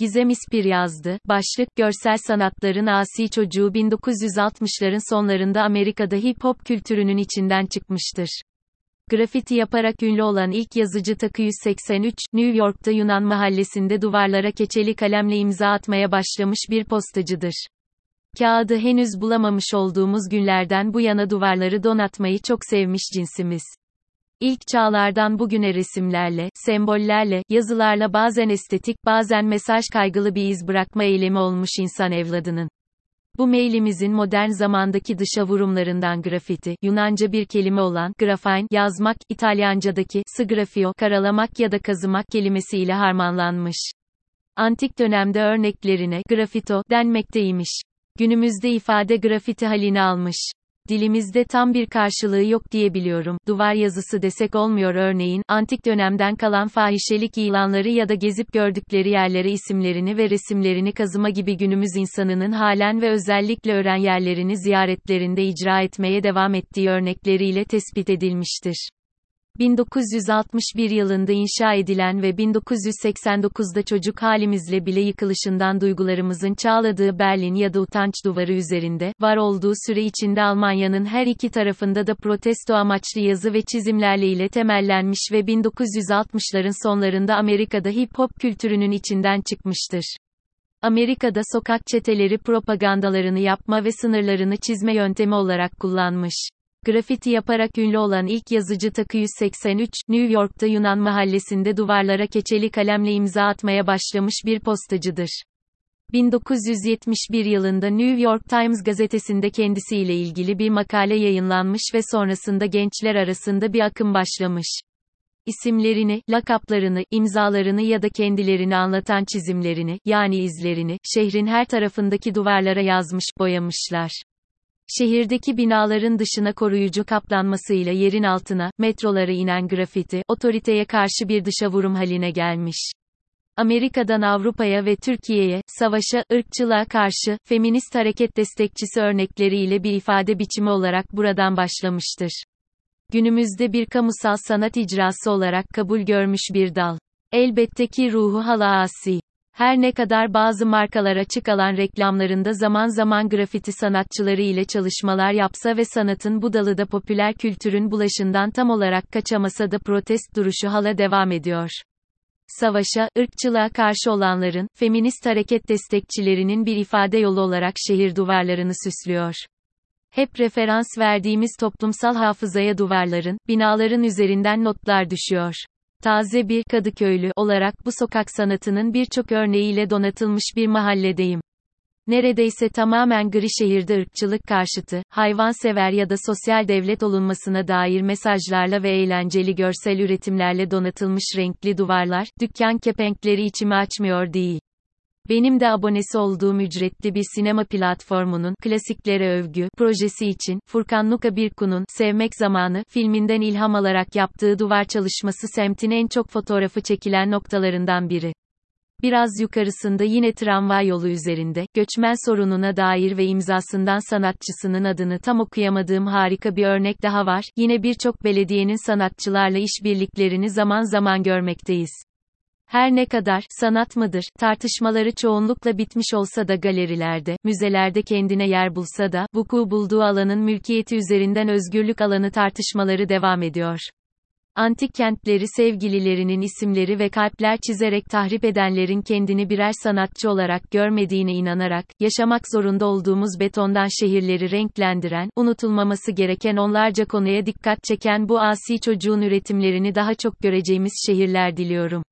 Gizem İspir yazdı. Başlık, görsel sanatların asi çocuğu 1960'ların sonlarında Amerika'da hip hop kültürünün içinden çıkmıştır. Grafiti yaparak ünlü olan ilk yazıcı Takı 183, New York'ta Yunan mahallesinde duvarlara keçeli kalemle imza atmaya başlamış bir postacıdır. Kağıdı henüz bulamamış olduğumuz günlerden bu yana duvarları donatmayı çok sevmiş cinsimiz. İlk çağlardan bugüne resimlerle, sembollerle, yazılarla bazen estetik, bazen mesaj kaygılı bir iz bırakma eylemi olmuş insan evladının. Bu mailimizin modern zamandaki dışa vurumlarından grafiti, Yunanca bir kelime olan grafine, yazmak, İtalyancadaki sgrafio, karalamak ya da kazımak kelimesiyle harmanlanmış. Antik dönemde örneklerine grafito denmekteymiş. Günümüzde ifade grafiti halini almış. Dilimizde tam bir karşılığı yok diyebiliyorum. Duvar yazısı desek olmuyor örneğin, antik dönemden kalan fahişelik ilanları ya da gezip gördükleri yerlere isimlerini ve resimlerini kazıma gibi günümüz insanının halen ve özellikle öğren yerlerini ziyaretlerinde icra etmeye devam ettiği örnekleriyle tespit edilmiştir. 1961 yılında inşa edilen ve 1989'da çocuk halimizle bile yıkılışından duygularımızın çağladığı Berlin ya da utanç duvarı üzerinde, var olduğu süre içinde Almanya'nın her iki tarafında da protesto amaçlı yazı ve çizimlerle ile temellenmiş ve 1960'ların sonlarında Amerika'da hip hop kültürünün içinden çıkmıştır. Amerika'da sokak çeteleri propagandalarını yapma ve sınırlarını çizme yöntemi olarak kullanmış. Grafiti yaparak ünlü olan ilk yazıcı Takı 183, New York'ta Yunan mahallesinde duvarlara keçeli kalemle imza atmaya başlamış bir postacıdır. 1971 yılında New York Times gazetesinde kendisiyle ilgili bir makale yayınlanmış ve sonrasında gençler arasında bir akım başlamış. İsimlerini, lakaplarını, imzalarını ya da kendilerini anlatan çizimlerini, yani izlerini, şehrin her tarafındaki duvarlara yazmış, boyamışlar. Şehirdeki binaların dışına koruyucu kaplanmasıyla yerin altına, metrolara inen grafiti, otoriteye karşı bir dışa vurum haline gelmiş. Amerika'dan Avrupa'ya ve Türkiye'ye, savaşa, ırkçılığa karşı, feminist hareket destekçisi örnekleriyle bir ifade biçimi olarak buradan başlamıştır. Günümüzde bir kamusal sanat icrası olarak kabul görmüş bir dal. Elbette ki ruhu hala asi. Her ne kadar bazı markalar açık alan reklamlarında zaman zaman grafiti sanatçıları ile çalışmalar yapsa ve sanatın bu dalı da popüler kültürün bulaşından tam olarak kaçamasa da protest duruşu hala devam ediyor. Savaşa, ırkçılığa karşı olanların, feminist hareket destekçilerinin bir ifade yolu olarak şehir duvarlarını süslüyor. Hep referans verdiğimiz toplumsal hafızaya duvarların, binaların üzerinden notlar düşüyor. Taze bir Kadıköylü olarak bu sokak sanatının birçok örneğiyle donatılmış bir mahalledeyim. Neredeyse tamamen gri şehirde ırkçılık karşıtı, hayvansever ya da sosyal devlet olunmasına dair mesajlarla ve eğlenceli görsel üretimlerle donatılmış renkli duvarlar, dükkan kepenkleri içimi açmıyor değil. Benim de abonesi olduğum ücretli bir sinema platformunun klasiklere övgü projesi için Furkan Nuka Birkun'un Sevmek Zamanı filminden ilham alarak yaptığı duvar çalışması semtin en çok fotoğrafı çekilen noktalarından biri. Biraz yukarısında yine tramvay yolu üzerinde, göçmen sorununa dair ve imzasından sanatçısının adını tam okuyamadığım harika bir örnek daha var. Yine birçok belediyenin sanatçılarla işbirliklerini zaman zaman görmekteyiz. Her ne kadar, sanat mıdır, tartışmaları çoğunlukla bitmiş olsa da galerilerde, müzelerde kendine yer bulsa da, vuku bulduğu alanın mülkiyeti üzerinden özgürlük alanı tartışmaları devam ediyor. Antik kentleri sevgililerinin isimleri ve kalpler çizerek tahrip edenlerin kendini birer sanatçı olarak görmediğine inanarak, yaşamak zorunda olduğumuz betondan şehirleri renklendiren, unutulmaması gereken onlarca konuya dikkat çeken bu asi çocuğun üretimlerini daha çok göreceğimiz şehirler diliyorum.